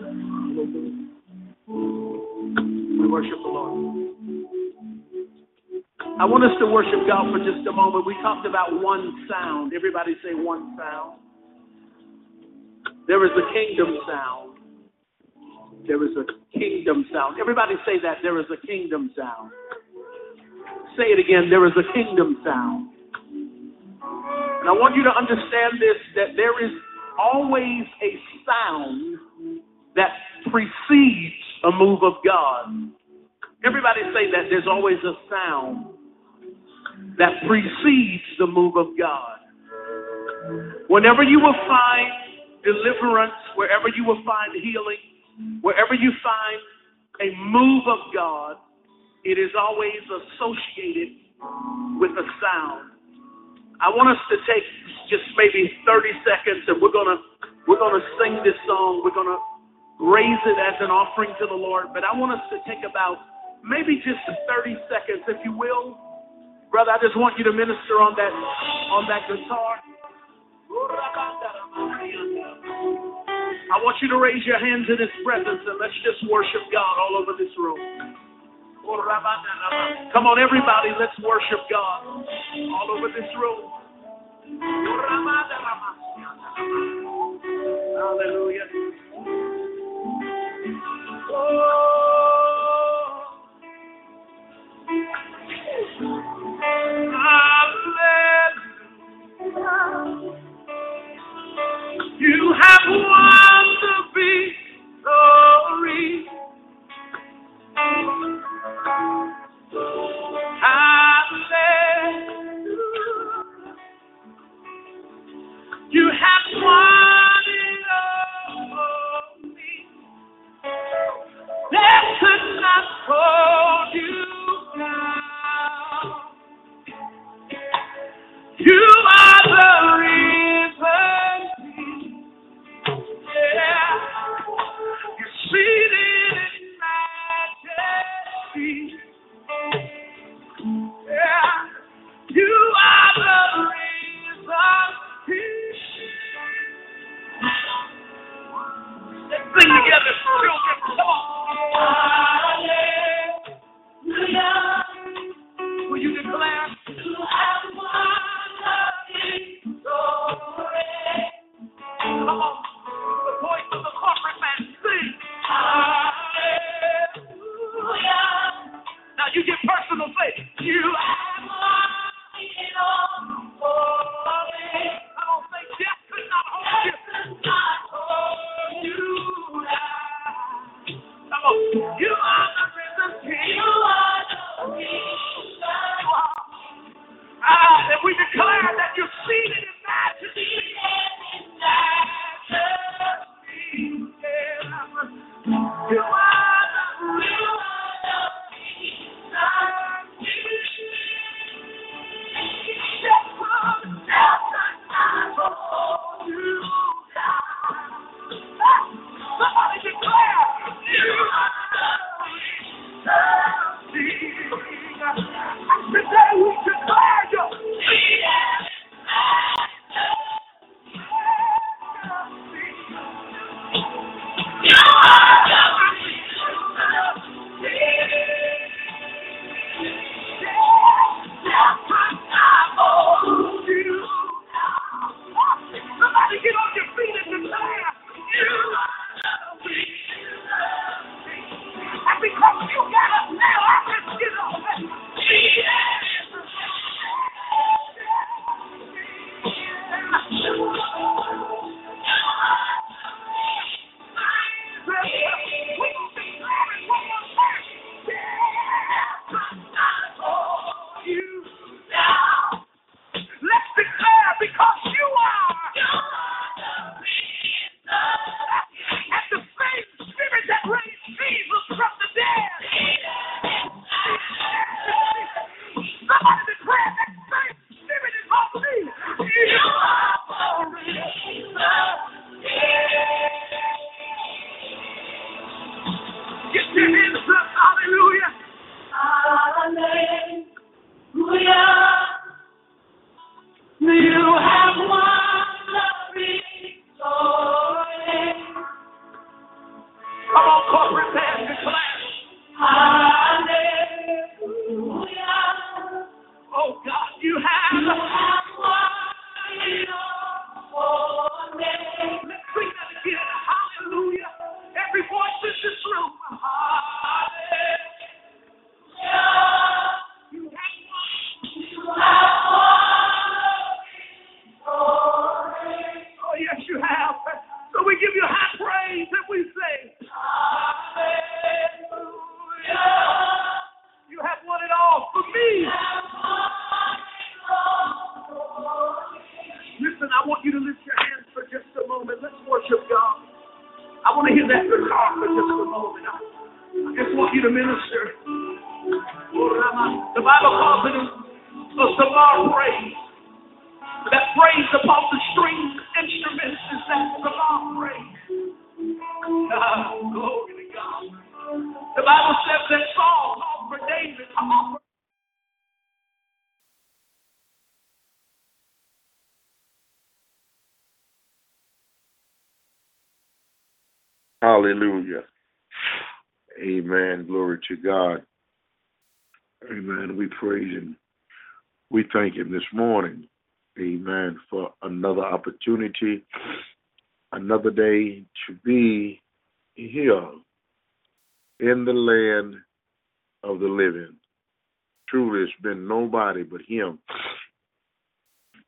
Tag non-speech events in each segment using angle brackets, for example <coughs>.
We worship the Lord. I want us to worship God for just a moment. We talked about one sound. Everybody say one sound. There is a kingdom sound. There is a kingdom sound. Everybody say that. There is a kingdom sound. Say it again. There is a kingdom sound. And I want you to understand this that there is always a sound that precedes a move of God. Everybody say that there's always a sound that precedes the move of God. Whenever you will find deliverance, wherever you will find healing, wherever you find a move of God, it is always associated with a sound. I want us to take just maybe 30 seconds and we're gonna we're gonna sing this song. We're gonna raise it as an offering to the Lord. But I want us to take about maybe just 30 seconds, if you will. Brother, I just want you to minister on that on that guitar. I want you to raise your hands in His presence and let's just worship God all over this room. Come on, everybody, let's worship God all over this room. Hallelujah. Oh. 那你看 opportunity, another day to be here in the land of the living. Truly, it's been nobody but Him.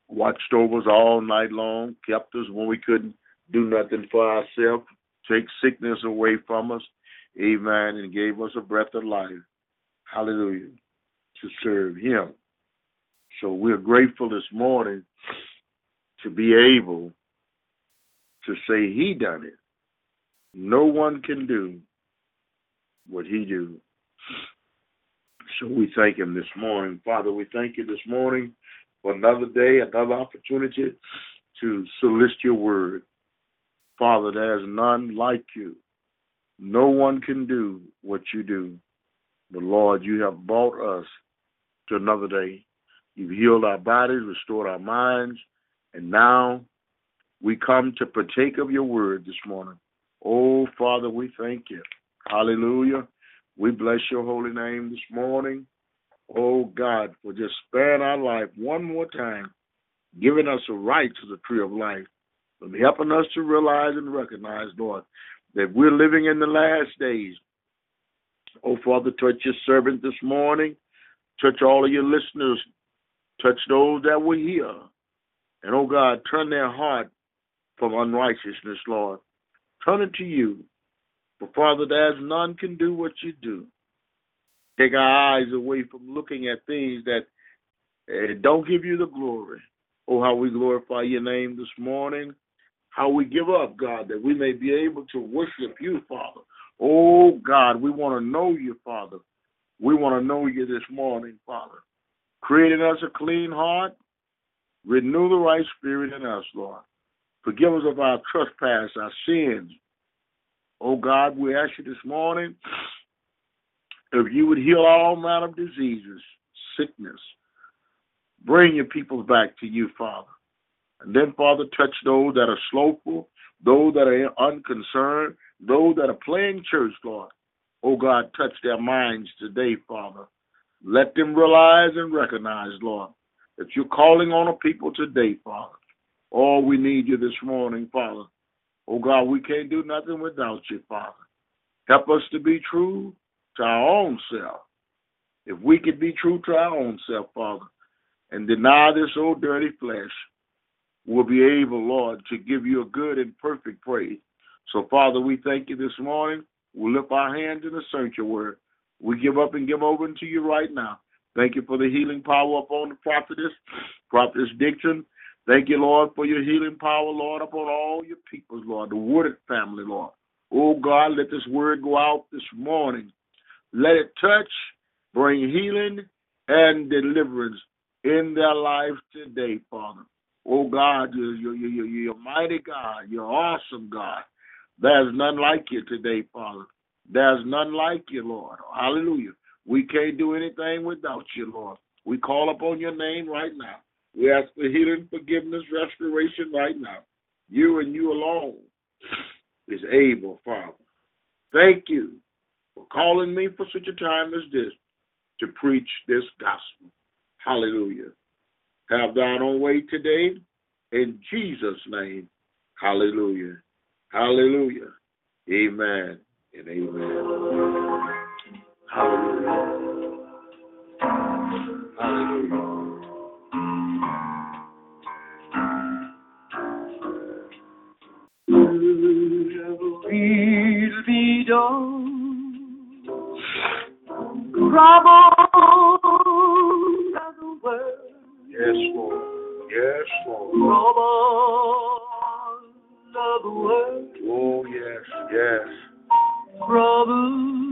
Watched over us all night long, kept us when we couldn't do nothing for ourselves, take sickness away from us. Amen. And gave us a breath of life. Hallelujah. To serve Him. So we're grateful this morning to be able to say He done it. No one can do what He do. So we thank Him this morning. Father, we thank you this morning for another day, another opportunity to solicit your word. Father, there's none like you. No one can do what you do. But Lord, you have brought us to another day. You've healed our bodies, restored our minds, and now we come to partake of your word this morning. Oh, Father, we thank you. Hallelujah. We bless your holy name this morning. Oh, God, for just sparing our life one more time, giving us a right to the tree of life, and helping us to realize and recognize, Lord, that we're living in the last days. Oh, Father, touch your servant this morning. Touch all of your listeners. Touch those that were here. And, oh, God, turn their heart from unrighteousness, Lord. Turn it to you. For, Father, there's none can do what you do. Take our eyes away from looking at things that uh, don't give you the glory. Oh, how we glorify your name this morning. How we give up, God, that we may be able to worship you, Father. Oh, God, we want to know you, Father. We want to know you this morning, Father. Creating us a clean heart, renew the right spirit in us, Lord. Forgive us of our trespass, our sins. Oh, God, we ask you this morning if you would heal all manner of diseases, sickness. Bring your people back to you, Father. And then, Father, touch those that are slowful, those that are unconcerned, those that are playing church, Lord. Oh, God, touch their minds today, Father. Let them realize and recognize, Lord, that you're calling on a people today, Father. All we need you this morning, Father. Oh, God, we can't do nothing without you, Father. Help us to be true to our own self. If we could be true to our own self, Father, and deny this old dirty flesh, we'll be able, Lord, to give you a good and perfect praise. So, Father, we thank you this morning. We lift our hands in the sanctuary. We give up and give over to you right now. Thank you for the healing power upon the prophetess, prophetess Dixon. Thank you, Lord, for your healing power, Lord, upon all your peoples, Lord, the Wooded family, Lord. Oh, God, let this word go out this morning. Let it touch, bring healing and deliverance in their lives today, Father. Oh, God, you're, you're, you're, you're mighty God. You're awesome, God. There's none like you today, Father. There's none like you, Lord. Hallelujah. We can't do anything without you, Lord. We call upon your name right now. We ask for healing, forgiveness, restoration right now. You and you alone is able, Father. Thank you for calling me for such a time as this to preach this gospel. Hallelujah. Have thine own way today in Jesus' name. Hallelujah. Hallelujah. Amen and amen. Hallelujah. Hallelujah. will be done. Trouble of the world. Yes, Lord. Yes, Lord. Trouble of the world. Oh, yes. Yes. Trouble will be done.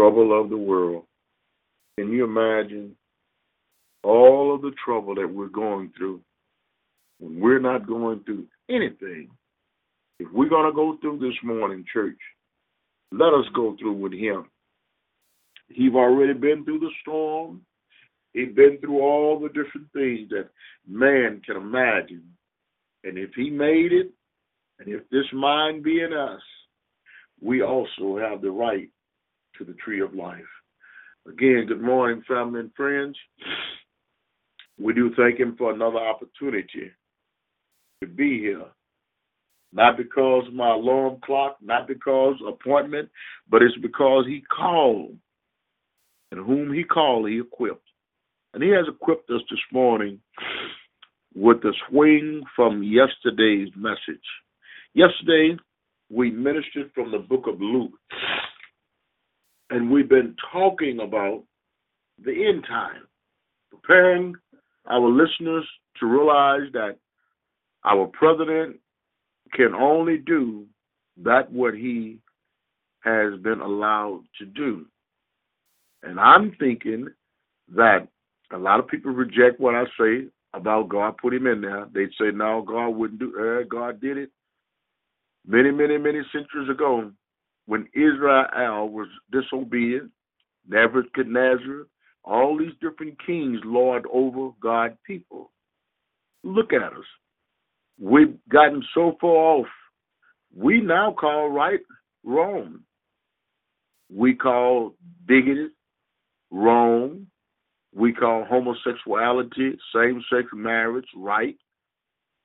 trouble of the world. Can you imagine all of the trouble that we're going through when we're not going through anything? If we're going to go through this morning, church, let us go through with Him. He's already been through the storm. He's been through all the different things that man can imagine. And if he made it, and if this mind be in us, we also have the right to the tree of life. Again, good morning, family and friends. We do thank him for another opportunity to be here. Not because my alarm clock, not because appointment, but it's because he called And whom he called, he equipped. And he has equipped us this morning with the swing from yesterday's message. Yesterday, we ministered from the book of Luke, and we've been talking about the end time, preparing our listeners to realize that our president can only do that what he has been allowed to do. And I'm thinking that a lot of people reject what I say about God put him in there. They'd say, no, God wouldn't do it. Uh, God did it many, many, many centuries ago when Israel was disobedient, Nebuchadnezzar, all these different kings lord over God's people. Look at us. We've gotten so far off. We now call right wrong. We call bigoted wrong. We call homosexuality, same sex marriage right.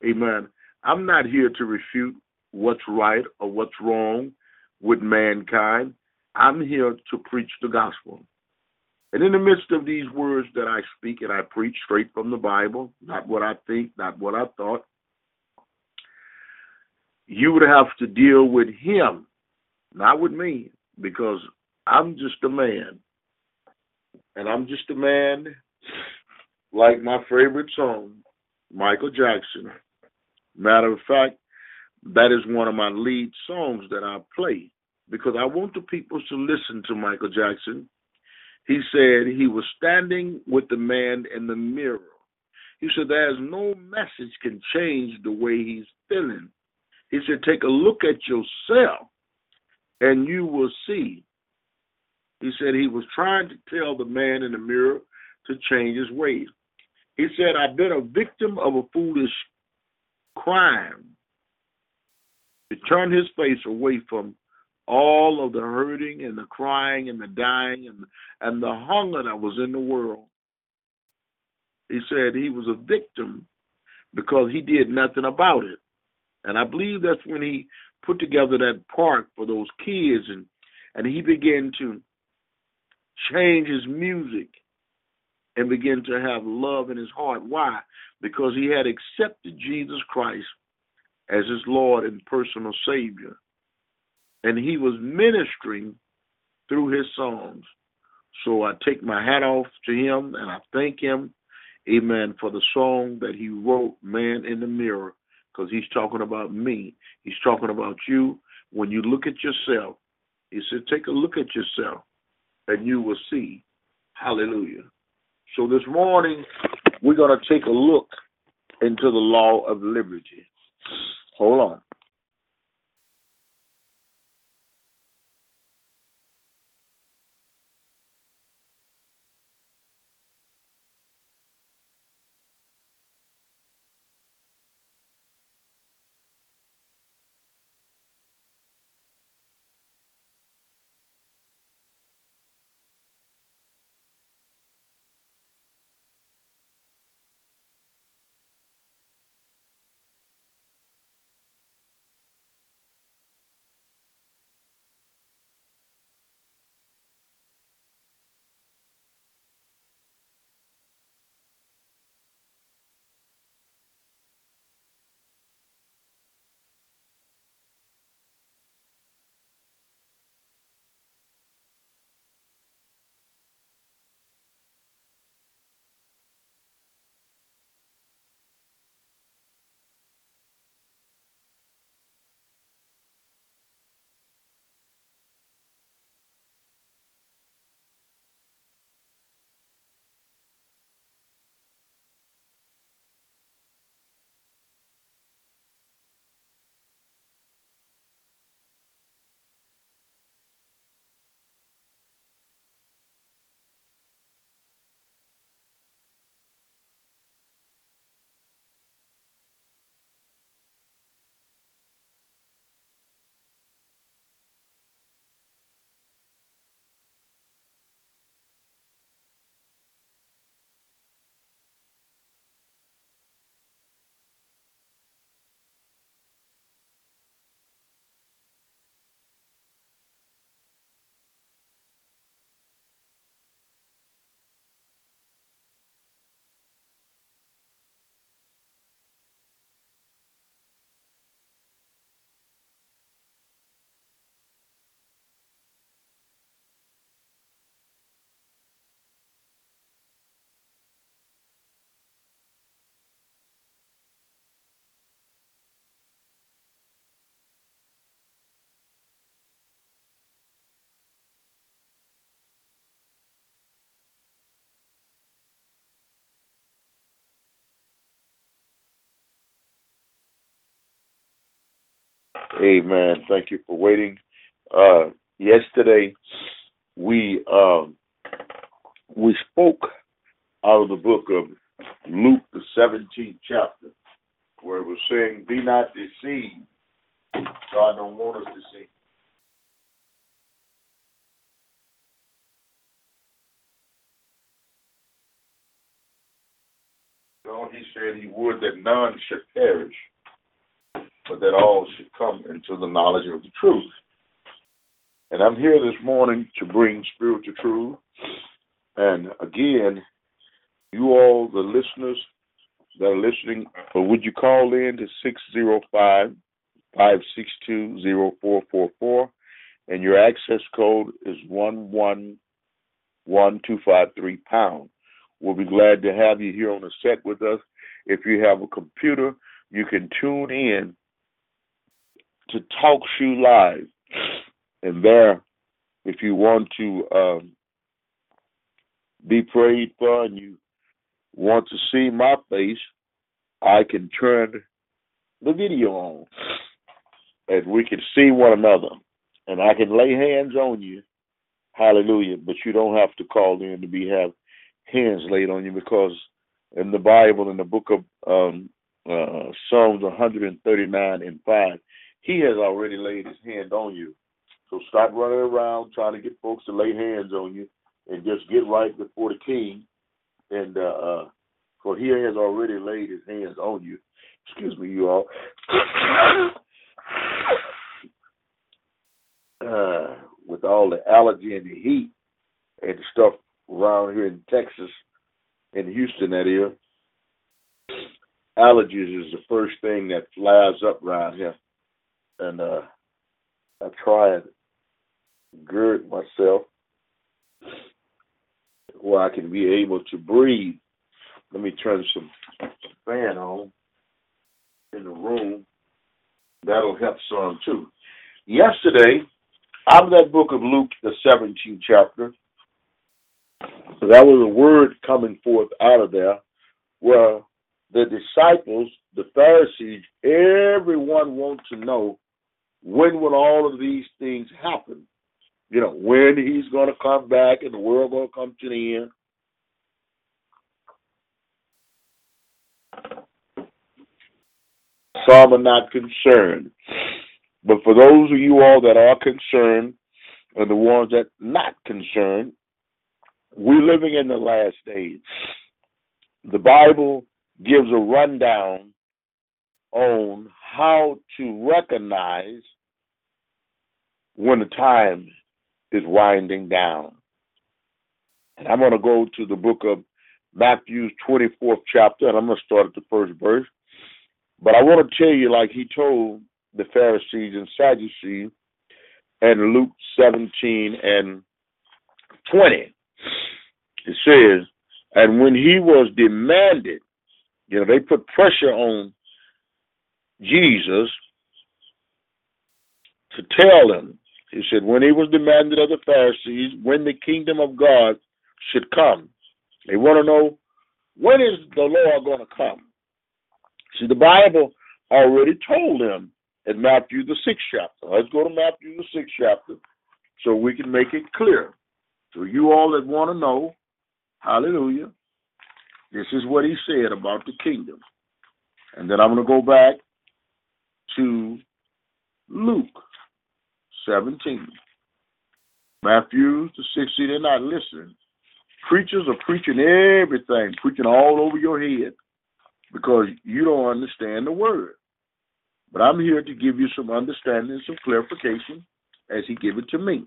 Amen. I'm not here to refute what's right or what's wrong with mankind. I'm here to preach the gospel. And in the midst of these words that I speak and I preach straight from the Bible, not what I think, not what I thought, you would have to deal with him, not with me, because I'm just a man. And I'm just a man like my favorite song, Michael Jackson. Matter of fact, that is one of my lead songs that I play because I want the people to listen to Michael Jackson. He said he was standing with the man in the mirror. He said there's no message can change the way he's feeling. He said take a look at yourself and you will see. He said he was trying to tell the man in the mirror to change his ways. He said, I've been a victim of a foolish crime to turn his face away from all of the hurting and the crying and the dying and and the hunger that was in the world. He said he was a victim because he did nothing about it. And I believe that's when he put together that park for those kids and and he began to change his music and begin to have love in his heart. Why? Because he had accepted Jesus Christ as his Lord and personal Savior. And he was ministering through his songs. So I take my hat off to him and I thank him, amen, for the song that he wrote, Man in the Mirror, because he's talking about me. He's talking about you. When you look at yourself, he said, take a look at yourself and you will see. Hallelujah. So this morning, we're going to take a look into the law of liberty. Hold on. Amen. Thank you for waiting. Uh, yesterday, we um, we spoke out of the book of Luke, the 17th chapter, where it was saying, "Be not deceived." God don't want us deceived. No, he said he would that none should perish, but that all should come into the knowledge of the truth. And I'm here this morning to bring spiritual truth. And again, you all, the listeners that are listening, would you call in to 605 562 0444? And your access code is 111253 pound. We'll be glad to have you here on the set with us. If you have a computer, you can tune in to Talk Shoe Live. And there, if you want to um, be prayed for and you want to see my face, I can turn the video on and we can see one another. And I can lay hands on you. Hallelujah. But you don't have to call in to be have hands laid on you because in the Bible, in the book of um, uh, Psalms 139 and 5, he has already laid his hand on you. So stop running around trying to get folks to lay hands on you and just get right before the king. And uh, uh, for he has already laid his hands on you. Excuse me, you all. <coughs> uh, with all the allergy and the heat and the stuff around here in Texas, in Houston, that is, allergies is the first thing that flies up around here. And uh, I try and gird myself where I can be able to breathe. Let me turn some fan on in the room. That'll help some too. Yesterday, out of that book of Luke, the 17th chapter, that was a word coming forth out of there where the disciples, the Pharisees, everyone wants to know when will all of these things happen? You know, when he's going to come back and the world going to come to the end. Some are not concerned. But for those of you all that are concerned, and the ones that not concerned, we're living in the last days. The Bible gives a rundown on how to recognize when the time is winding down. And I'm going to go to the book of Matthew's 24th chapter, and I'm going to start at the first verse. But I want to tell you, like he told the Pharisees and Sadducees, and Luke 17 and 20. It says, and when he was demanded, you know, they put pressure on Jesus to tell him. He said, when he was demanded of the Pharisees, when the kingdom of God should come. They want to know, when is the Lord going to come? See, the Bible already told them in Matthew the sixth chapter. Let's go to Matthew the sixth chapter so we can make it clear. So you all that want to know, hallelujah, this is what he said about the kingdom. And then I'm going to go back to Luke 17. Matthew the 16, they're not listening. Preachers are preaching everything, preaching all over your head because you don't understand the word. But I'm here to give you some understanding, some clarification as he gave it to me.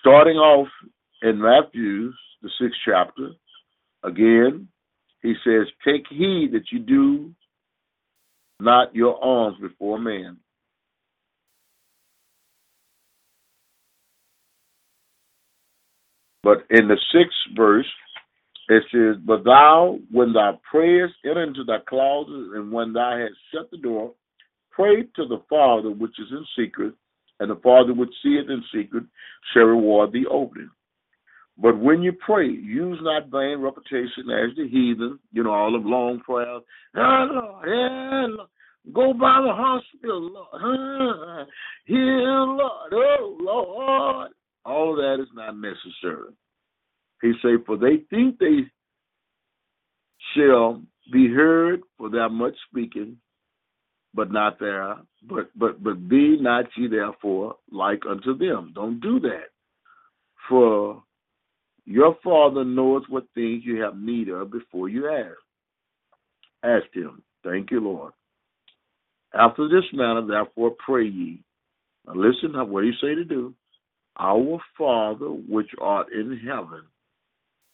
Starting off in Matthew, the sixth chapter, again, he says, Take heed that you do not your alms before man. But in the sixth verse, it says, But thou, when thou prayest, enter into thy closet, and when thou hast shut the door, pray to the Father which is in secret, and the Father which seeth in secret shall reward thee openly. But when you pray, use not vain repetition as the heathen, you know, all of long prayers. Oh, Lord, yeah, Lord. Go by the hospital, Lord. Heal, Lord. Oh, Lord. All that is not necessary. He say, for they think they shall be heard for their much speaking, but not there. But but but be not ye therefore like unto them. Don't do that. For your father knows what things you have need of before you ask. Ask him. Thank you, Lord. After this manner, therefore, pray ye. Now listen to what he say to do. Our Father which art in heaven,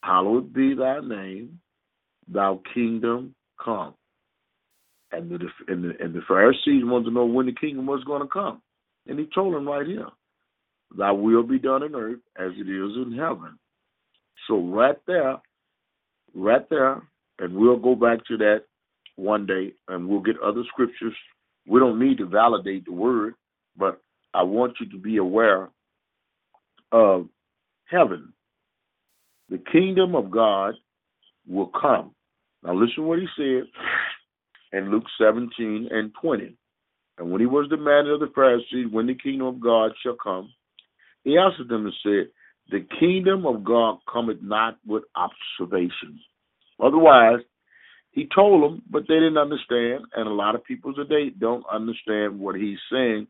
hallowed be thy name, thy kingdom come. And the, and the, and the Pharisees wanted to know when the kingdom was going to come. And he told them right here, thy will be done in earth as it is in heaven. So right there, right there, and we'll go back to that one day and we'll get other scriptures. We don't need to validate the word, but I want you to be aware of heaven. The kingdom of God will come. Now listen what he said in Luke 17 and 20. And when he was the demanded of the Pharisees when the kingdom of God shall come, he answered them and said, The kingdom of God cometh not with observation. Otherwise, he told them, but they didn't understand. And a lot of people today don't understand what he's saying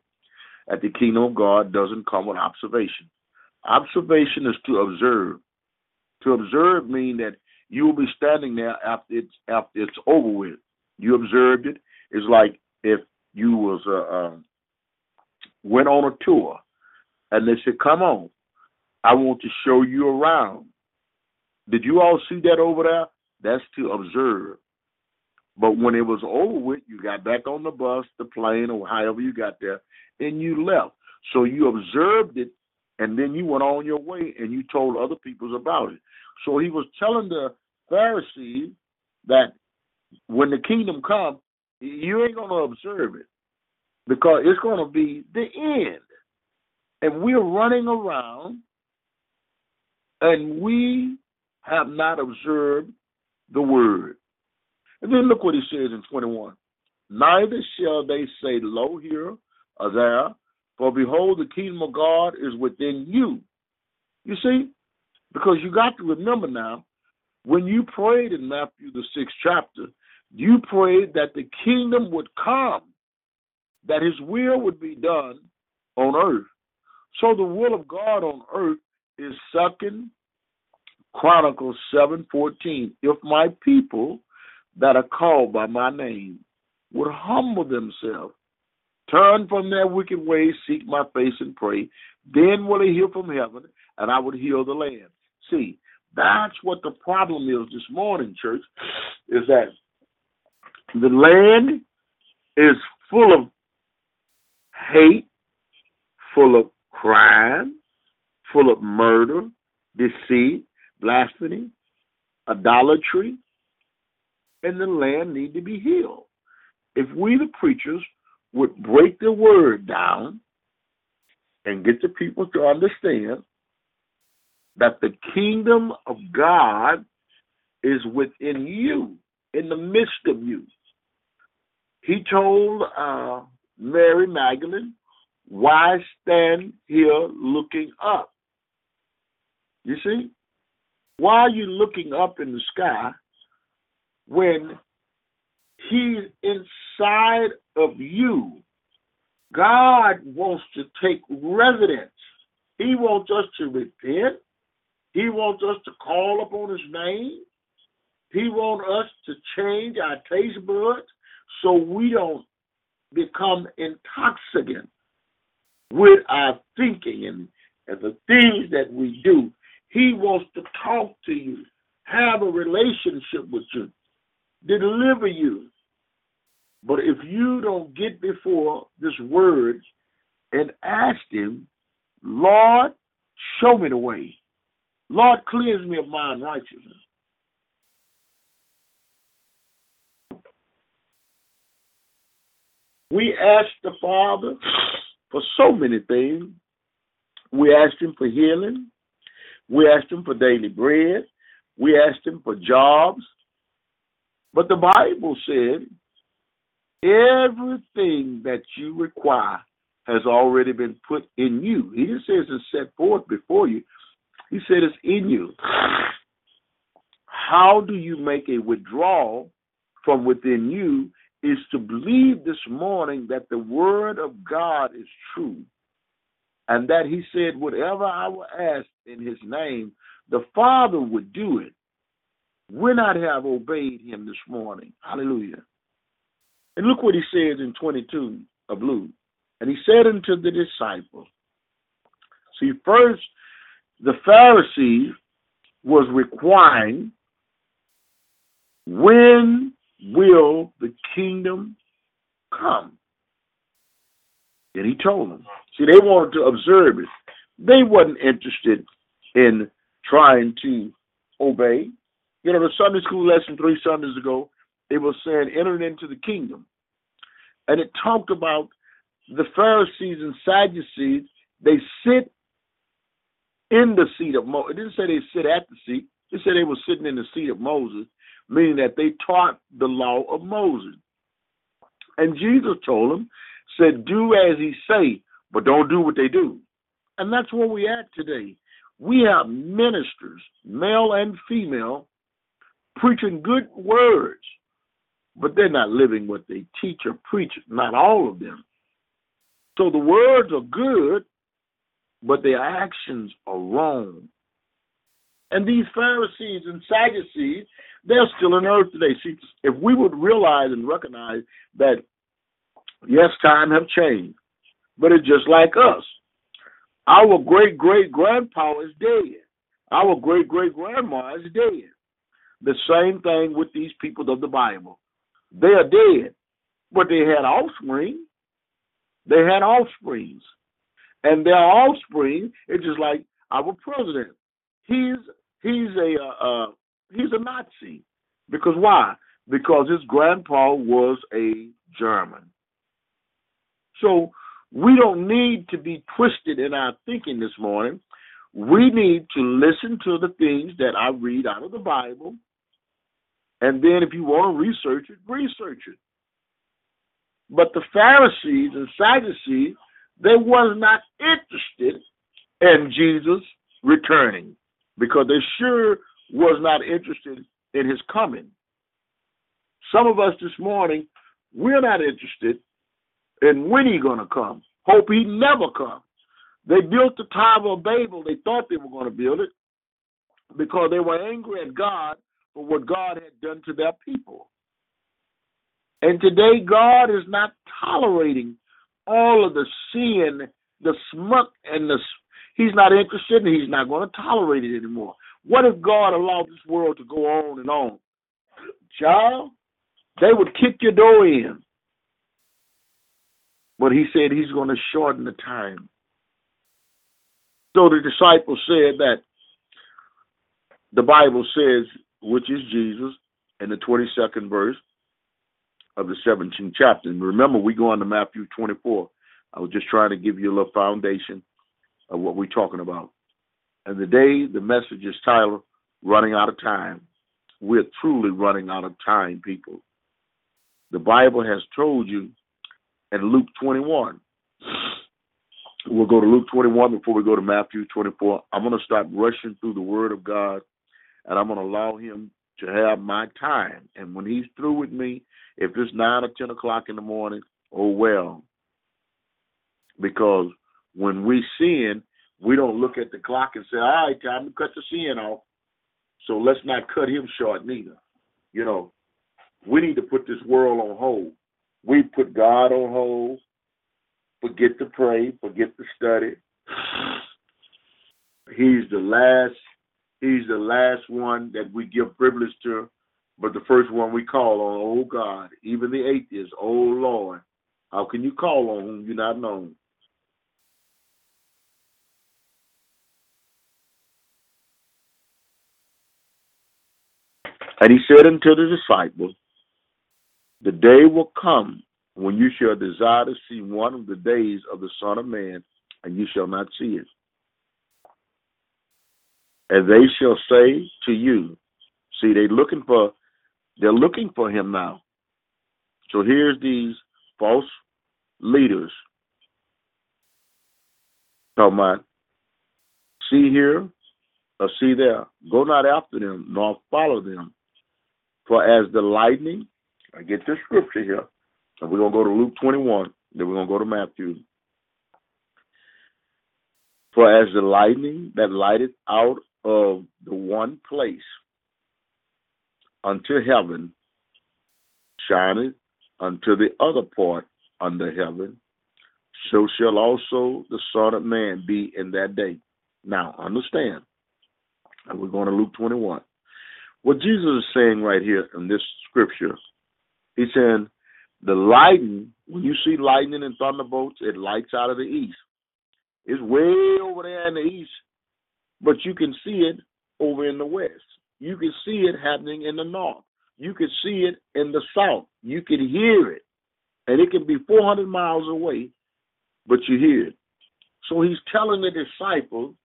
that the kingdom of God doesn't come with observation. Observation is to observe. To observe means that you will be standing there after it's after it's over with. You observed it. It's like if you was uh, uh, went on a tour and they said, "Come on, I want to show you around." Did you all see that over there? That's to observe. But when it was over with, you got back on the bus, the plane, or however you got there, and you left. So you observed it, and then you went on your way and you told other people about it. So he was telling the Pharisees that when the kingdom comes, you ain't going to observe it because it's going to be the end. And we're running around and we have not observed the word. And then look what he says in 21. Neither shall they say, Lo here or there, for behold, the kingdom of God is within you. You see? Because you got to remember now, when you prayed in Matthew the sixth chapter, you prayed that the kingdom would come, that his will would be done on earth. So the will of God on earth is Second Chronicles seven fourteen. If my people that are called by my name would humble themselves, turn from their wicked ways, seek my face and pray, then will they hear from heaven, and I would heal the land. See, that's what the problem is this morning, church, is that the land is full of hate, full of crime, full of murder, deceit, blasphemy, idolatry, and the land need to be healed. If we, the preachers, would break the word down and get the people to understand that the kingdom of God is within you, in the midst of you. He told uh, Mary Magdalene, Why stand here looking up? You see? Why are you looking up in the sky when He's inside of you? God wants to take residence. He wants us to repent. He wants us to call upon his name. He wants us to change our taste buds so we don't become intoxicated with our thinking and, and the things that we do. He wants to talk to you, have a relationship with you, deliver you. But if you don't get before this word and ask him, Lord, show me the way. Lord, cleanse me of my unrighteousness. We ask the Father for so many things. We asked Him for healing. We asked Him for daily bread. We asked Him for jobs. But the Bible said Everything that you require has already been put in you. He didn't say it's set forth before you. He said it's in you. How do you make a withdrawal from within you is to believe this morning that the word of God is true and that he said, whatever I will ask in his name, the Father would do it. Would not have obeyed him this morning. Hallelujah. And look what he says in 22 of Luke. And he said unto the disciples, see, first, the Pharisees was requiring, when will the kingdom come? And he told them. See, they wanted to observe it. They wasn't interested in trying to obey. You know, the Sunday school lesson three Sundays ago, it was saying entering into the kingdom. And it talked about the Pharisees and Sadducees, they sit in the seat of Moses. It didn't say they sit at the seat. It said they were sitting in the seat of Moses, meaning that they taught the law of Moses. And Jesus told them, said, do as he say, but don't do what they do. And that's where we at today. We have ministers, male and female, preaching good words, but they're not living what they teach or preach, not all of them. So the words are good, but their actions are wrong. And these Pharisees and Sadducees, they're still on earth today. See, if we would realize and recognize that, yes, time have changed, but it's just like us. Our great great grandpa is dead. Our great great grandma is dead. The same thing with these people of the Bible. They are dead, but they had offspring. They had offsprings. And their offspring is just like our president. He's he's a uh, uh, he's a Nazi. Because why? Because his grandpa was a German. So we don't need to be twisted in our thinking this morning. We need to listen to the things that I read out of the Bible. And then if you want to research it, research it. But the Pharisees and Sadducees, they was not interested in Jesus returning because they sure was not interested in his coming. Some of us this morning, we're not interested in when he's going to come. Hope he never comes. They built the Tower of Babel. They thought they were going to build it because they were angry at God for what God had done to their people. And today, God is not tolerating all of the sin, the smut, and the. He's not interested, and He's not going to tolerate it anymore. What if God allowed this world to go on and on? Child, they would kick your door in. But he said he's going to shorten the time. So the disciples said that the Bible says, which is Jesus, in the 22nd verse of the 17th chapter. And remember, we go on to Matthew 24. I was just trying to give you a little foundation of what we're talking about. And the day the message is titled Running Out of Time. We're truly running out of time, people. The Bible has told you in Luke 21. We'll go to Luke 21 before we go to Matthew 24. I'm going to stop rushing through the Word of God, and I'm going to allow Him to have my time. And when He's through with me, if it's 9 or 10 o'clock in the morning, oh well. Because when we sin, we don't look at the clock and say, all right, time to cut the sin off. So let's not cut him short neither. You know, we need to put this world on hold. We put God on hold, forget to pray, forget to study. He's the last he's the last one that we give privilege to, but the first one we call on, oh God, even the atheist, oh Lord. How can you call on whom you're not known? And he said unto the disciples, the day will come when you shall desire to see one of the days of the Son of Man, and you shall not see it. And they shall say to you, see, they're looking for they're looking for him now. So here's these false leaders talking about see here or see there. Go not after them, nor follow them. For as the lightning, I get the scripture here, and we're to go to Luke 21, then we're to go to Matthew. For as the lightning that lighted out of the one place unto heaven shineth unto the other part under heaven, so shall also the Son of Man be in that day. Now, understand, and we're going to Luke 21. What Jesus is saying right here in this scripture, he's saying the lightning, when you see lightning and thunderbolts, it lights out of the east. It's way over there in the east, but you can see it over in the west. You can see it happening in the north. You can see it in the south. You can hear it. And it can be 400 miles away, but you hear it. So he's telling the disciples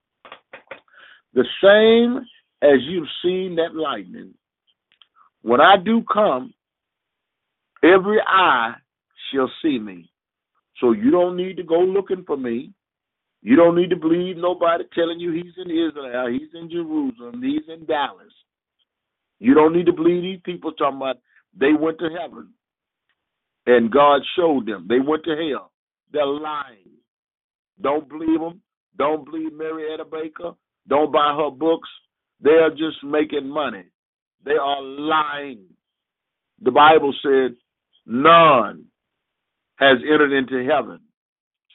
the same as you've seen that lightning. When I do come, every eye shall see me. So you don't need to go looking for me. You don't need to believe nobody telling you he's in Israel, he's in Jerusalem, he's in Dallas. You don't need to believe these people talking about they went to heaven and God showed them. They went to hell. They're lying. Don't believe them. Don't believe Marietta Baker. Don't buy her books. They are just making money. They are lying. The Bible said none has entered into heaven.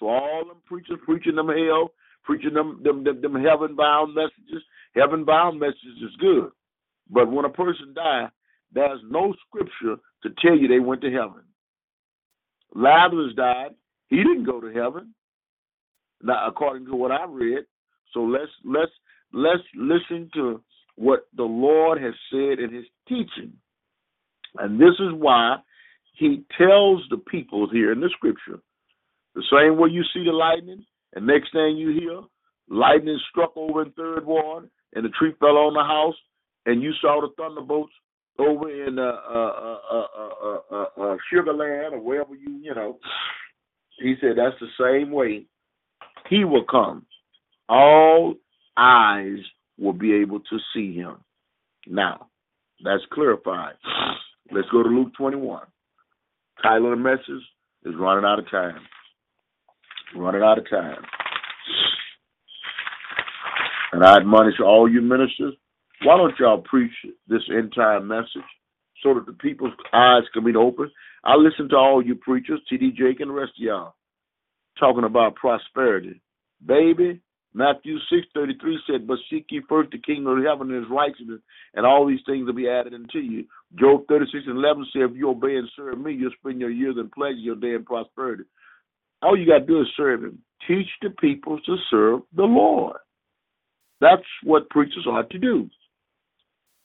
So all them preachers preaching them hell, preaching them them them, them heaven bound messages, heaven bound messages is good. But when a person dies, there's no scripture to tell you they went to heaven. Lazarus died. He didn't go to heaven. Now, according to what I read. So let's let's let's listen to what the Lord has said in his teaching. And this is why he tells the people here in the scripture, the same way you see the lightning, and next thing you hear, lightning struck over in third ward, and the tree fell on the house, and you saw the thunderbolts over in uh, uh, uh, uh, uh, uh, Sugar Land or wherever you, you know. He said that's the same way he will come. All eyes will be able to see him. Now, that's clarified. Let's go to Luke 21. Title of the message is running out of time. Running out of time. And I admonish all you ministers, why don't y'all preach this end time message so that the people's eyes can be open? I listen to all you preachers, TD Jake and the rest of y'all, talking about prosperity. Baby, Matthew six thirty three said, But seek ye first the kingdom of heaven and his righteousness, and all these things will be added unto you. Job thirty six and eleven said, If you obey and serve me, you'll spend your years in pleasure, your day in prosperity. All you gotta do is serve him. Teach the people to serve the Lord. That's what preachers ought to do.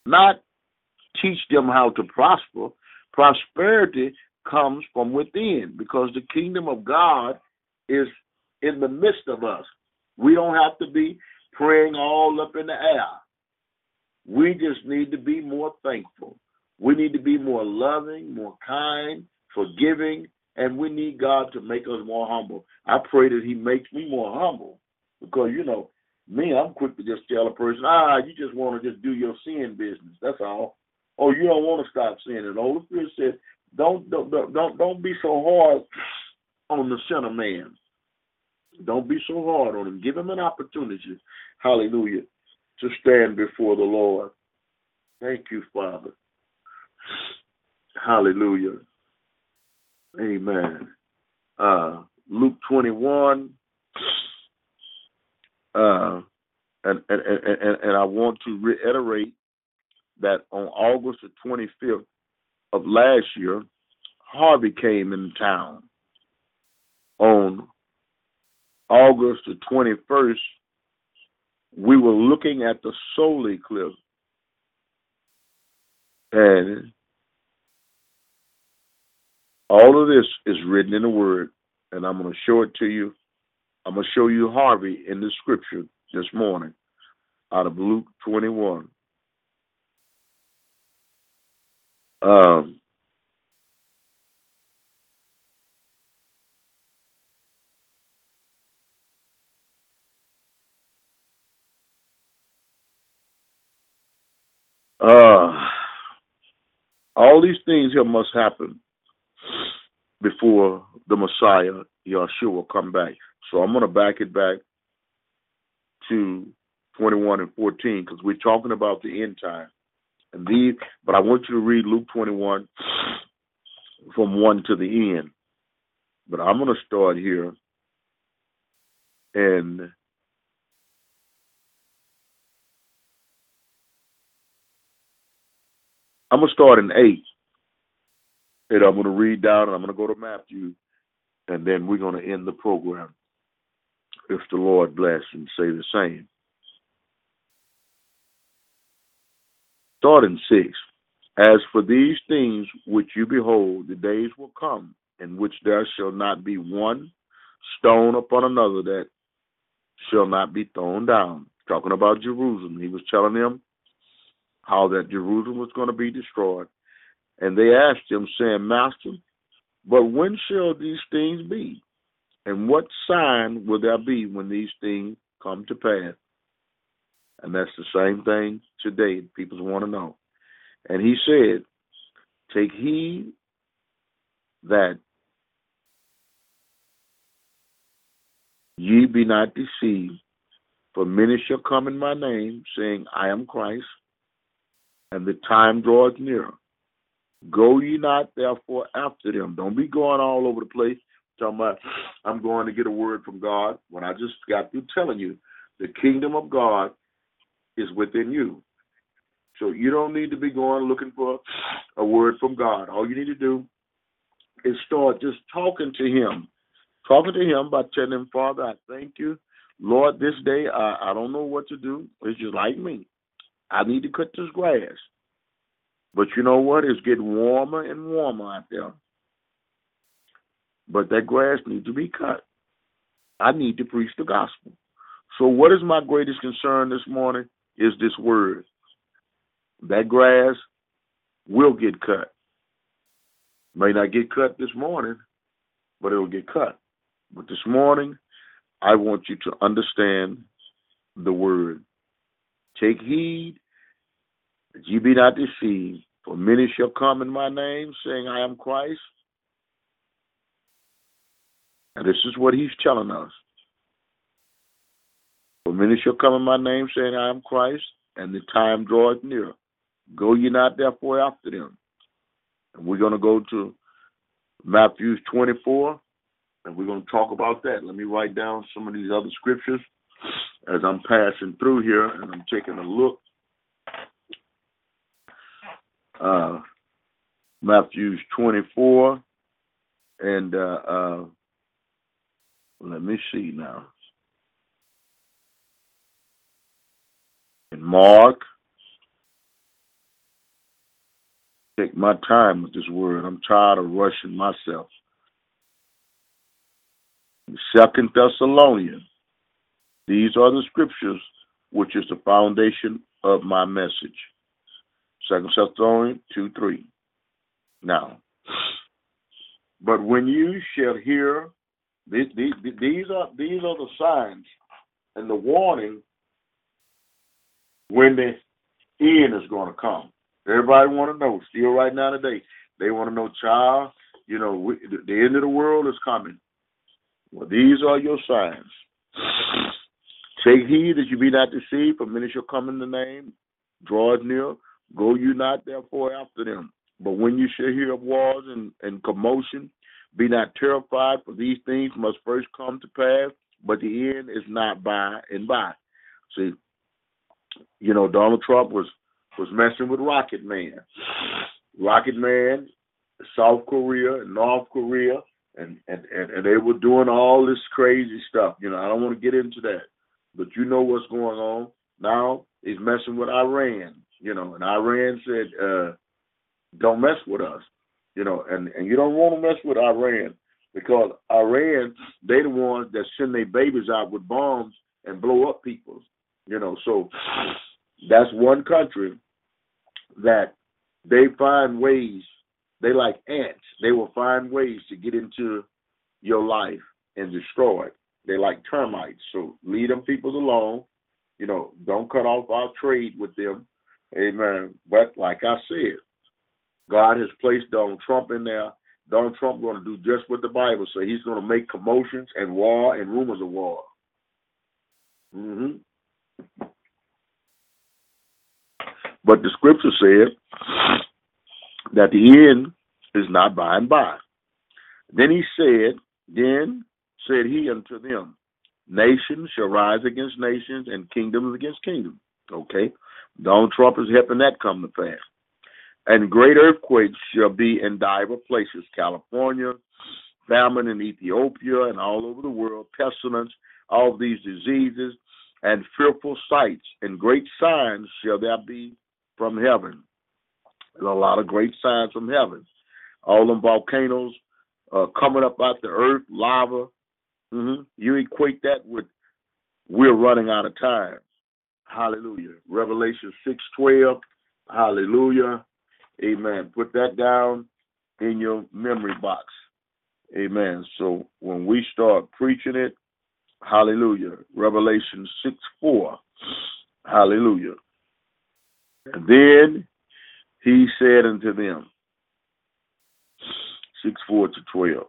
Not teach them how to prosper. Prosperity comes from within because the kingdom of God is in the midst of us. We don't have to be praying all up in the air. We just need to be more thankful. We need to be more loving, more kind, forgiving, and we need God to make us more humble. I pray that He makes me more humble because, you know, me, I'm quick to just tell a person, ah, you just want to just do your sin business. That's all. Or you don't want to stop sinning. The Holy Spirit said, don't don't don't don't be so hard on the sinner man. Don't be so hard on him. Give him an opportunity, hallelujah, to stand before the Lord. Thank you, Father. Hallelujah. Amen. Uh, Luke 21. Uh, and, and, and, and I want to reiterate that on August the 25th of last year, Harvey came in town. On August the 21st, we were looking at the solar eclipse. And all of this is written in the Word, and I'm going to show it to you. I'm going to show you Harvey in the Scripture this morning out of Luke 21. Um, uh, all these things here must happen before the Messiah, Yeshua, come back. So I'm going to back it back to 21 and 14 because we're talking about the end time. And these, but I want you to read Luke 21 from 1 to the end. But I'm going to start here and I'm going to start in 8. And I'm going to read down and I'm going to go to Matthew. And then we're going to end the program if the Lord bless and say the same. Starting 6. As for these things which you behold, the days will come in which there shall not be one stone upon another that shall not be thrown down. Talking about Jerusalem. He was telling them how that Jerusalem was going to be destroyed. And they asked him, saying, Master, but when shall these things be? And what sign will there be when these things come to pass? And that's the same thing today. People want to know. And he said, Take heed that ye be not deceived, for many shall come in my name, saying, I am Christ, and the time draweth near. Go ye not therefore after them. Don't be going all over the place talking about I'm going to get a word from God when I just got through telling you the kingdom of God is within you. So you don't need to be going looking for a word from God. All you need to do is start just talking to Him. Talking to Him by telling Him, Father, I thank you. Lord, this day I, I don't know what to do. It's just like me. I need to cut this grass. But you know what? It's getting warmer and warmer out there. But that grass needs to be cut. I need to preach the gospel. So, what is my greatest concern this morning? Is this word. That grass will get cut. May not get cut this morning, but it'll get cut. But this morning, I want you to understand the word. Take heed that ye be not deceived, for many shall come in my name, saying, I am Christ. And this is what he's telling us. For many shall come in my name, saying, I am Christ, and the time draweth near. Go ye not therefore after them. And we're going to go to Matthew 24, and we're going to talk about that. Let me write down some of these other scriptures as I'm passing through here, and I'm taking a look. Uh, Matthew's 24, and uh, uh, let me see now. In Mark, take my time with this word. I'm tired of rushing myself. Second Thessalonians. These are the scriptures which is the foundation of my message. Second Thessalonians 2 3. Now, but when you shall hear these, these, these are these are the signs and the warning when the end is going to come. Everybody want to know. Still, right now today, they want to know, child. You know, we, the end of the world is coming. Well, these are your signs. Take heed that you be not deceived, for many shall come in the name. Draw it near. Go you not therefore after them. But when you shall hear of wars and, and commotion, be not terrified, for these things must first come to pass, but the end is not by and by. See, you know, Donald Trump was was messing with Rocket Man. Rocket Man, South Korea, North Korea, and, and, and, and they were doing all this crazy stuff. You know, I don't want to get into that. But you know what's going on. Now he's messing with Iran, you know, and Iran said, uh, don't mess with us you know, and, and you don't want to mess with Iran because Iran, they the ones that send their babies out with bombs and blow up people, you know. So that's one country that they find ways. They like ants. They will find ways to get into your life and destroy it. They like termites. So leave them people alone. You know, don't cut off our trade with them. Amen. But like I said, God has placed Donald Trump in there. Donald Trump going to do just what the Bible says. He's going to make commotions and war and rumors of war. hmm But the scripture said that the end is not by and by. Then he said, Then said he unto them, Nations shall rise against nations and kingdoms against kingdoms. Okay? Donald Trump is helping that come to pass. And great earthquakes shall be in divers places, California, famine in Ethiopia, and all over the world, pestilence, all these diseases, and fearful sights, and great signs shall there be from heaven. There's a lot of great signs from heaven. All them volcanoes uh, coming up out the earth, lava. hmm You equate that with we're running out of time. Hallelujah. Revelation six twelve. Hallelujah. Amen. Put that down in your memory box. Amen. So when we start preaching it, hallelujah. Revelation 6 4. Hallelujah. And then he said unto them, 6 4 to 12.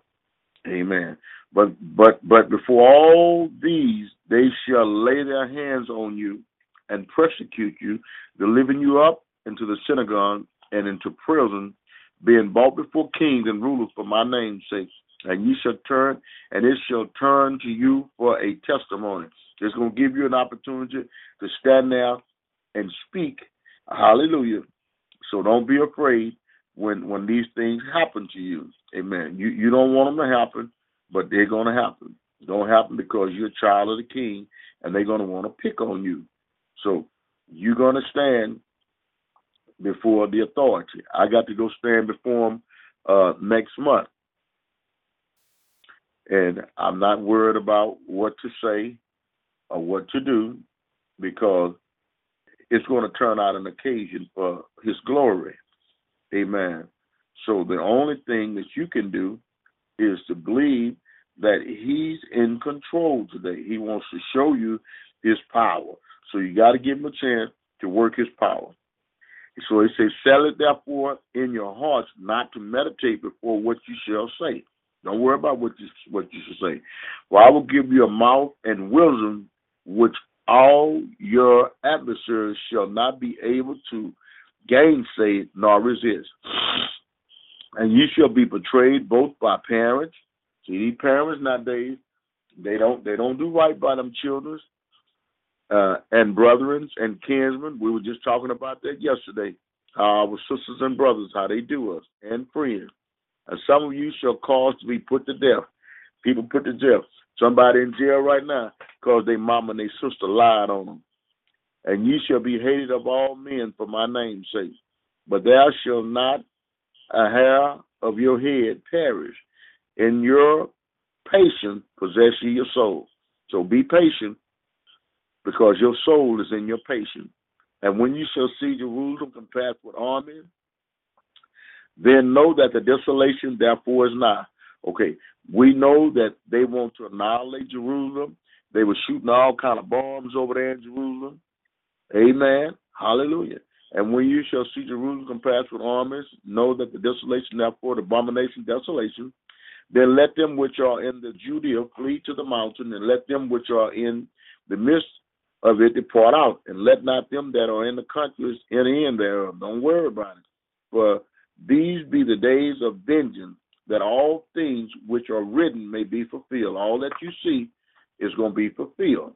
Amen. But but but before all these they shall lay their hands on you and persecute you, delivering you up into the synagogue and into prison, being brought before kings and rulers for my name's sake. And ye shall turn, and it shall turn to you for a testimony. It's going to give you an opportunity to stand there and speak. Hallelujah. So don't be afraid when when these things happen to you. Amen. You you don't want them to happen, but they're going to happen. Don't happen because you're a child of the King, and they're going to want to pick on you. So you're going to stand before the authority. I got to go stand before them uh, next month. And I'm not worried about what to say or what to do because it's going to turn out an occasion for his glory. Amen. So the only thing that you can do is to believe that he's in control today. He wants to show you his power. So you got to give him a chance to work his power. So he says, Sell it therefore in your hearts not to meditate before what you shall say. Don't worry about what you what you should say. For I will give you a mouth and wisdom which all your adversaries shall not be able to gainsay nor resist. And you shall be betrayed both by parents. See these parents nowadays, they don't they don't do right by them children. Uh, and brethren and kinsmen, we were just talking about that yesterday. How our sisters and brothers, how they do us, and friends. And some of you shall cause to be put to death. People put to death. Somebody in jail right now because their mama and their sister lied on them. And ye shall be hated of all men for my name's sake. But thou shalt not a hair of your head perish. In your patience possess ye your soul. So be patient because your soul is in your patience. And when you shall see Jerusalem compassed with armies, then know that the desolation therefore is nigh. Okay, we know that they want to annihilate Jerusalem. They were shooting all kind of bombs over there in Jerusalem. Amen. Hallelujah. And when you shall see Jerusalem compassed with armies, know that the desolation, therefore, the abomination, desolation, then let them which are in the Judea flee to the mountain, and let them which are in the midst of it depart out, and let not them that are in the countries enter in thereof. Don't worry about it. For these be the days of vengeance, that all things which are written may be fulfilled. All that you see is going to be fulfilled.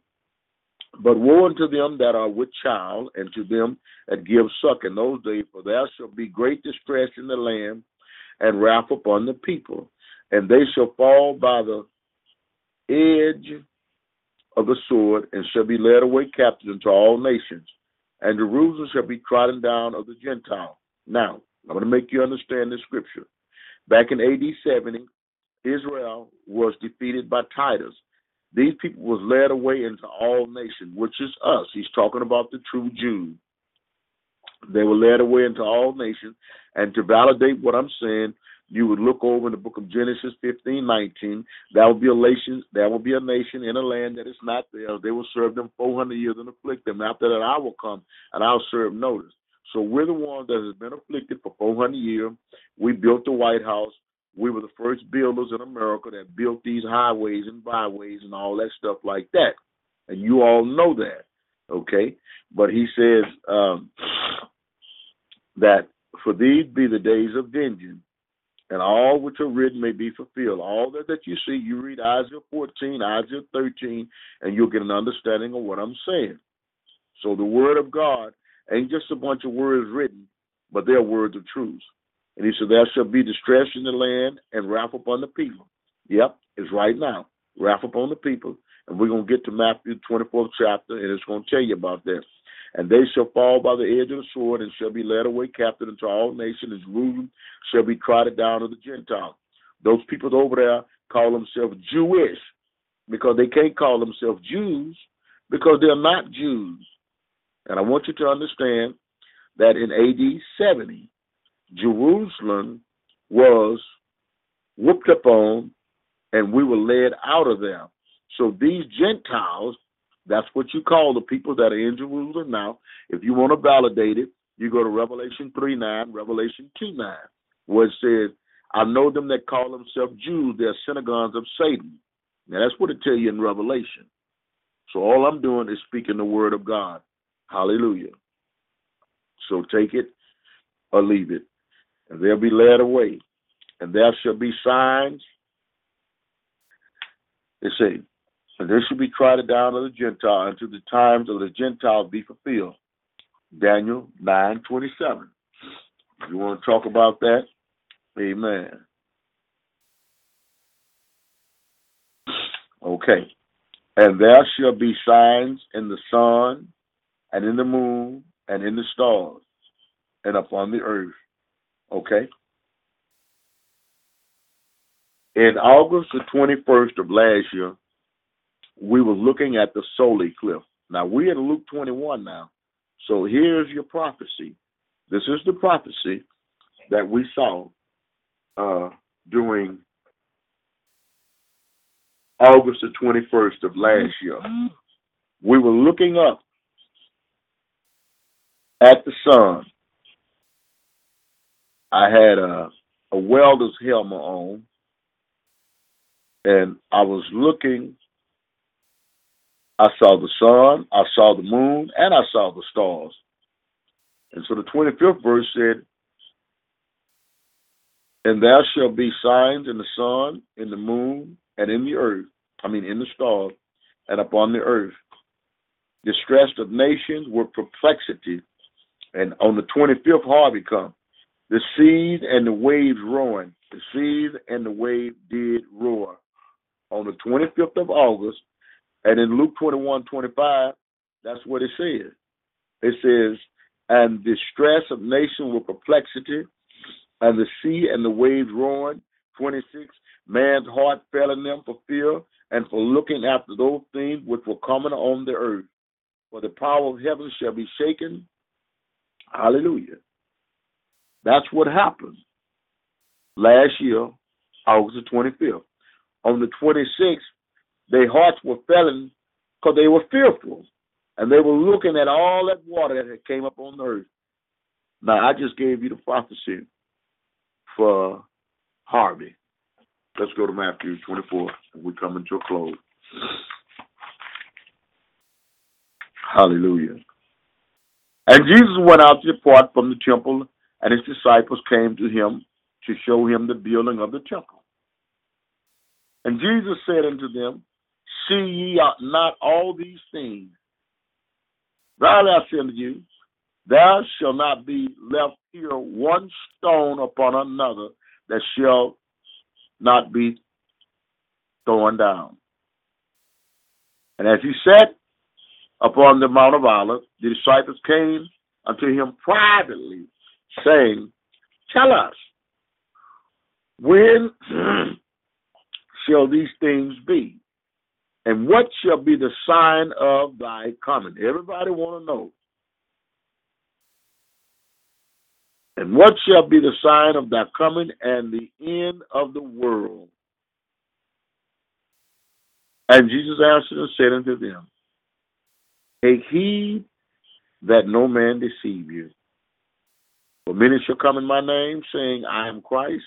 But woe unto them that are with child, and to them that give suck in those days, for there shall be great distress in the land, and wrath upon the people, and they shall fall by the edge of the sword, and shall be led away captive into all nations, and Jerusalem shall be trodden down of the Gentiles. Now, I'm going to make you understand this scripture. Back in AD 70, Israel was defeated by Titus. These people was led away into all nations, which is us. He's talking about the true Jews. They were led away into all nations. And to validate what I'm saying, you would look over in the book of Genesis 15, 19. That will be a nation, that will be a nation in a land that is not theirs. They will serve them 400 years and afflict them. After that, I will come and I'll serve notice. So we're the ones that has been afflicted for 400 years. We built the White House. We were the first builders in America that built these highways and byways and all that stuff like that. And you all know that, okay? But he says um, that for these be the days of vengeance, and all which are written may be fulfilled. All that, that you see, you read Isaiah 14, Isaiah 13, and you'll get an understanding of what I'm saying. So the word of God ain't just a bunch of words written, but they're words of truth. And he said, There shall be distress in the land and wrath upon the people. Yep, it's right now. Wrath upon the people. And we're going to get to Matthew 24th chapter, and it's going to tell you about that. And they shall fall by the edge of the sword and shall be led away captive into all nations, and Jerusalem shall be trodden down of the Gentiles. Those people over there call themselves Jewish because they can't call themselves Jews because they're not Jews. And I want you to understand that in AD 70, Jerusalem was whooped upon and we were led out of there. So these Gentiles, that's what you call the people that are in Jerusalem now. If you want to validate it, you go to Revelation 3 9, Revelation 2 9, where it says, I know them that call themselves Jews, they're synagogues of Satan. Now that's what it tells you in Revelation. So all I'm doing is speaking the word of God. Hallelujah. So take it or leave it, and they'll be led away. And there shall be signs. They say, and there shall be trodden down of the Gentile until the times of the Gentiles be fulfilled. Daniel nine twenty seven. You want to talk about that? Amen. Okay. And there shall be signs in the sun and in the moon and in the stars and upon the earth. Okay? In August the 21st of last year, we were looking at the solar eclipse. Now we're in Luke 21 now. So here's your prophecy. This is the prophecy that we saw uh, during August the 21st of last year. We were looking up at the sun. I had a, a welder's helmet on, and I was looking. I saw the sun, I saw the moon, and I saw the stars. And so the 25th verse said, And there shall be signs in the sun, in the moon, and in the earth, I mean in the stars, and upon the earth. Distressed of nations with perplexity, and on the 25th, Harvey come. The seas and the waves roaring. The seas and the wave did roar. On the 25th of August, and in Luke 21, 25, that's what it says. It says, and distress of nation with perplexity, and the sea and the waves roaring. 26, man's heart fell in them for fear and for looking after those things which were coming on the earth. For the power of heaven shall be shaken, Hallelujah. That's what happened last year, August the 25th. On the 26th, their hearts were failing because they were fearful. And they were looking at all that water that had came up on the earth. Now, I just gave you the prophecy for Harvey. Let's go to Matthew 24, and we're coming to a close. Hallelujah. And Jesus went out to depart from the temple, and his disciples came to him to show him the building of the temple. And Jesus said unto them, See ye not all these things? Verily I say unto you, there shall not be left here one stone upon another that shall not be thrown down. And as he sat upon the Mount of Olives, the disciples came unto him privately, saying, Tell us, when <clears throat> shall these things be? And what shall be the sign of thy coming? Everybody want to know. And what shall be the sign of thy coming and the end of the world? And Jesus answered and said unto them, Take heed that no man deceive you. For many shall come in my name, saying, I am Christ,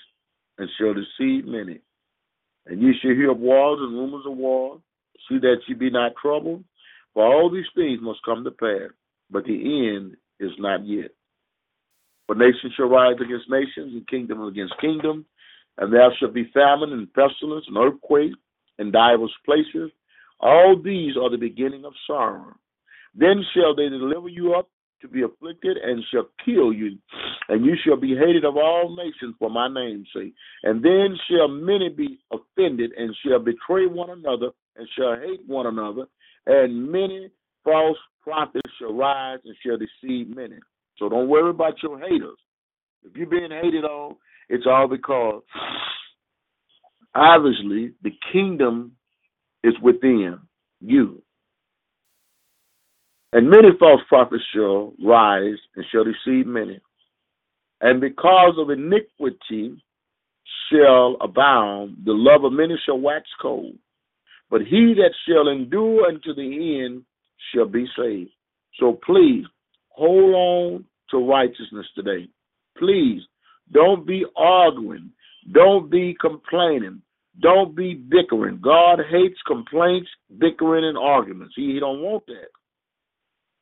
and shall deceive many. And ye shall hear of wars and rumors of wars. See that ye be not troubled, for all these things must come to pass, but the end is not yet. For nation shall rise against nations, and kingdom against kingdom, and there shall be famine and pestilence and earthquake in divers places. All these are the beginning of sorrow. Then shall they deliver you up to be afflicted and shall kill you, and you shall be hated of all nations for my name's sake. And then shall many be offended and shall betray one another and shall hate one another, and many false prophets shall rise and shall deceive many. So don't worry about your haters. If you're being hated on, it's all because obviously the kingdom is within you. And many false prophets shall rise and shall deceive many. And because of iniquity shall abound, the love of many shall wax cold. But he that shall endure unto the end shall be saved. So please hold on to righteousness today. Please don't be arguing. Don't be complaining. Don't be bickering. God hates complaints, bickering, and arguments. He, he don't want that.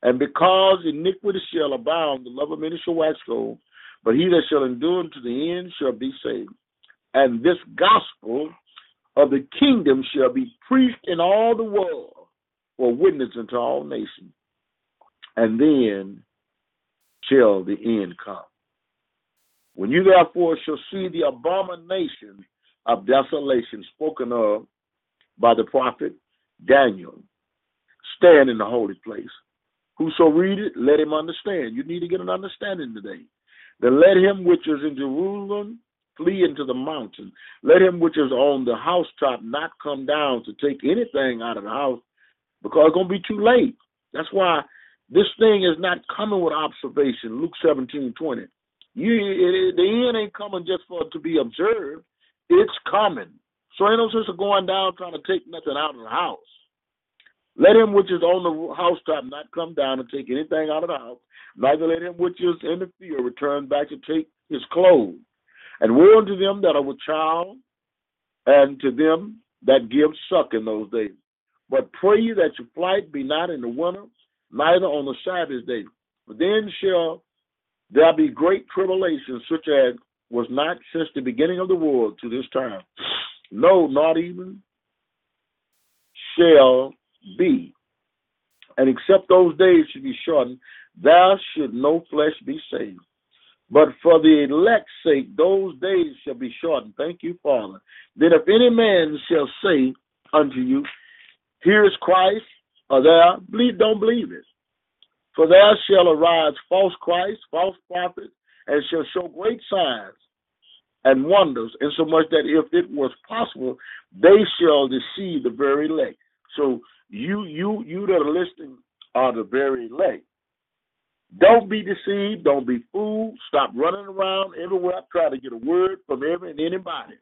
And because iniquity shall abound, the love of many shall wax cold, but he that shall endure unto the end shall be saved. And this gospel of the kingdom shall be preached in all the world for witness unto all nations. And then shall the end come. When you therefore shall see the abomination of desolation spoken of by the prophet Daniel stand in the holy place, Whoso read it, let him understand. You need to get an understanding today. Then let him which is in Jerusalem flee into the mountain. Let him which is on the housetop not come down to take anything out of the house because it's going to be too late. That's why this thing is not coming with observation. Luke 17 20. You, it, the end ain't coming just for it to be observed. It's coming. So ain't no sense of going down trying to take nothing out of the house. Let him which is on the housetop not come down and take anything out of the house, neither let him which is in the field return back to take his clothes. And woe unto them that are with child, and to them that give suck in those days. But pray ye that your flight be not in the winter, neither on the Sabbath day. For then shall there be great tribulation, such as was not since the beginning of the world to this time. No, not even shall be. And except those days should be shortened, thou should no flesh be saved. But for the elect's sake, those days shall be shortened. Thank you, Father. Then if any man shall say unto you, Here is Christ, or there, believe, don't believe it. For there shall arise false Christ, false prophets, and shall show great signs and wonders, insomuch that if it was possible, they shall deceive the very elect. So you, you, you that are listening are the very elect. Don't be deceived. Don't be fooled. Stop running around everywhere trying to get a word from every and anybody.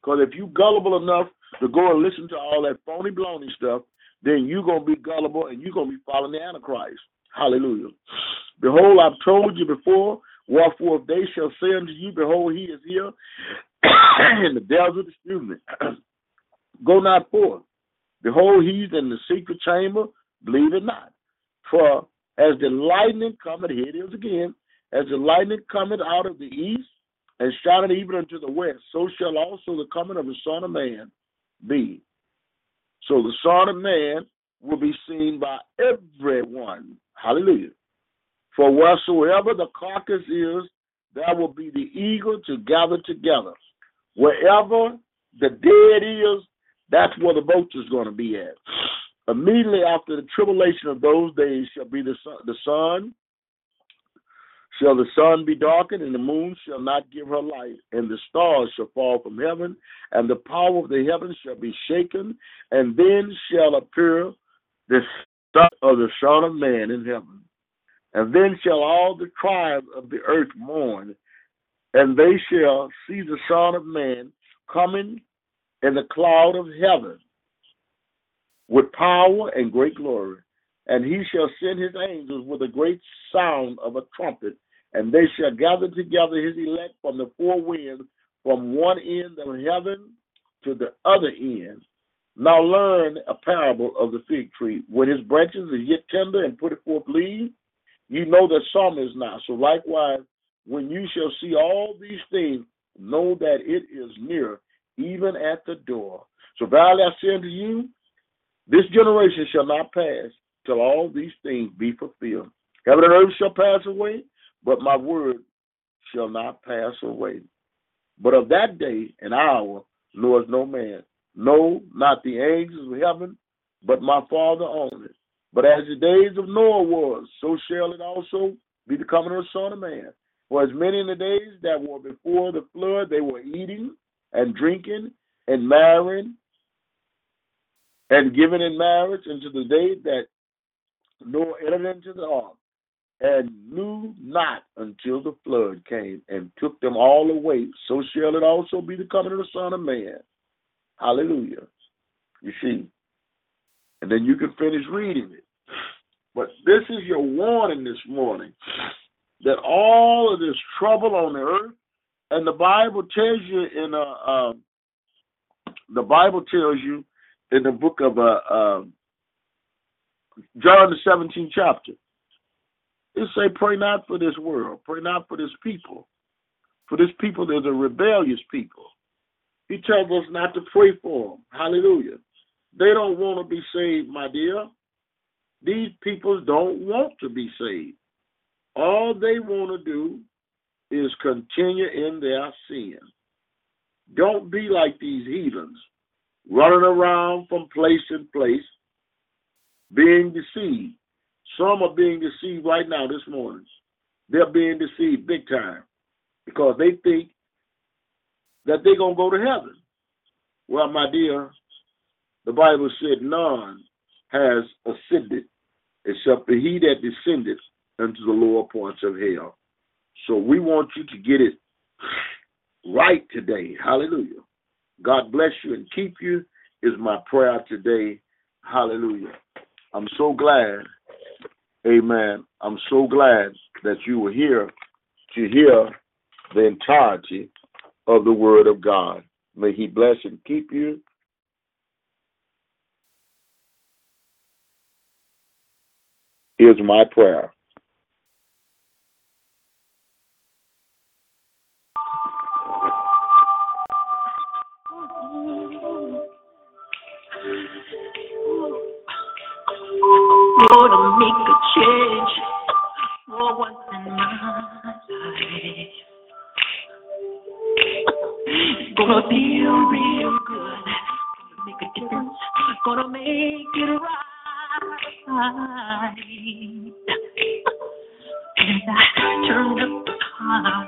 Because if you gullible enough to go and listen to all that phony baloney stuff, then you're going to be gullible and you're going to be following the Antichrist. Hallelujah. Behold, I've told you before, wherefore if they shall say unto you, Behold, he is here <coughs> in the desert, excuse me, <coughs> go not forth. Behold, he's in the secret chamber, believe it not. For as the lightning cometh, here it is again, as the lightning cometh out of the east and shineth even unto the west, so shall also the coming of the Son of Man be. So the Son of Man will be seen by everyone. Hallelujah. For wheresoever the carcass is, there will be the eagle to gather together. Wherever the dead is, that's where the vulture's going to be at. Immediately after the tribulation of those days shall be the sun, the sun shall the sun be darkened, and the moon shall not give her light, and the stars shall fall from heaven, and the power of the heavens shall be shaken, and then shall appear the son of the Son of Man in heaven. And then shall all the tribes of the earth mourn, and they shall see the Son of Man coming in the cloud of heaven with power and great glory. And he shall send his angels with a great sound of a trumpet, and they shall gather together his elect from the four winds, from one end of heaven to the other end. Now learn a parable of the fig tree. When his branches are yet tender and put forth leaves, you know that summer is now. So likewise, when you shall see all these things, know that it is near, even at the door. So verily I say unto you, this generation shall not pass till all these things be fulfilled. Heaven and earth shall pass away, but my word shall not pass away. But of that day and hour knoweth no man, no, not the angels of heaven, but my Father only. But as the days of Noah was, so shall it also be the coming of the Son of Man. For as many in the days that were before the flood, they were eating and drinking and marrying and given in marriage unto the day that Noah entered into the ark and knew not until the flood came and took them all away. So shall it also be the coming of the Son of Man. Hallelujah. You see. And then you can finish reading it. But this is your warning this morning that all of this trouble on the earth, and the Bible tells you in a, uh, the Bible tells you in the book of uh, um, John the 17th chapter, it say, pray not for this world, pray not for this people. For this people, there's a rebellious people. He tells us not to pray for them. Hallelujah. They don't want to be saved, my dear. These people don't want to be saved. All they want to do is continue in their sin. Don't be like these heathens, running around from place to place, being deceived. Some are being deceived right now this morning. They're being deceived big time because they think that they're going to go to heaven. Well, my dear, the Bible said none has ascended except the he that descended into the lower parts of hell. So we want you to get it right today. Hallelujah. God bless you and keep you is my prayer today. Hallelujah. I'm so glad. Amen. I'm so glad that you were here to hear the entirety of the word of God. May he bless and keep you. Is my prayer. Make a change for once in my life. It's gonna feel real good. Gonna make a difference. Gonna make it right. And I turned up the collar.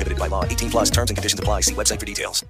law. 18 plus terms and conditions apply. See website for details.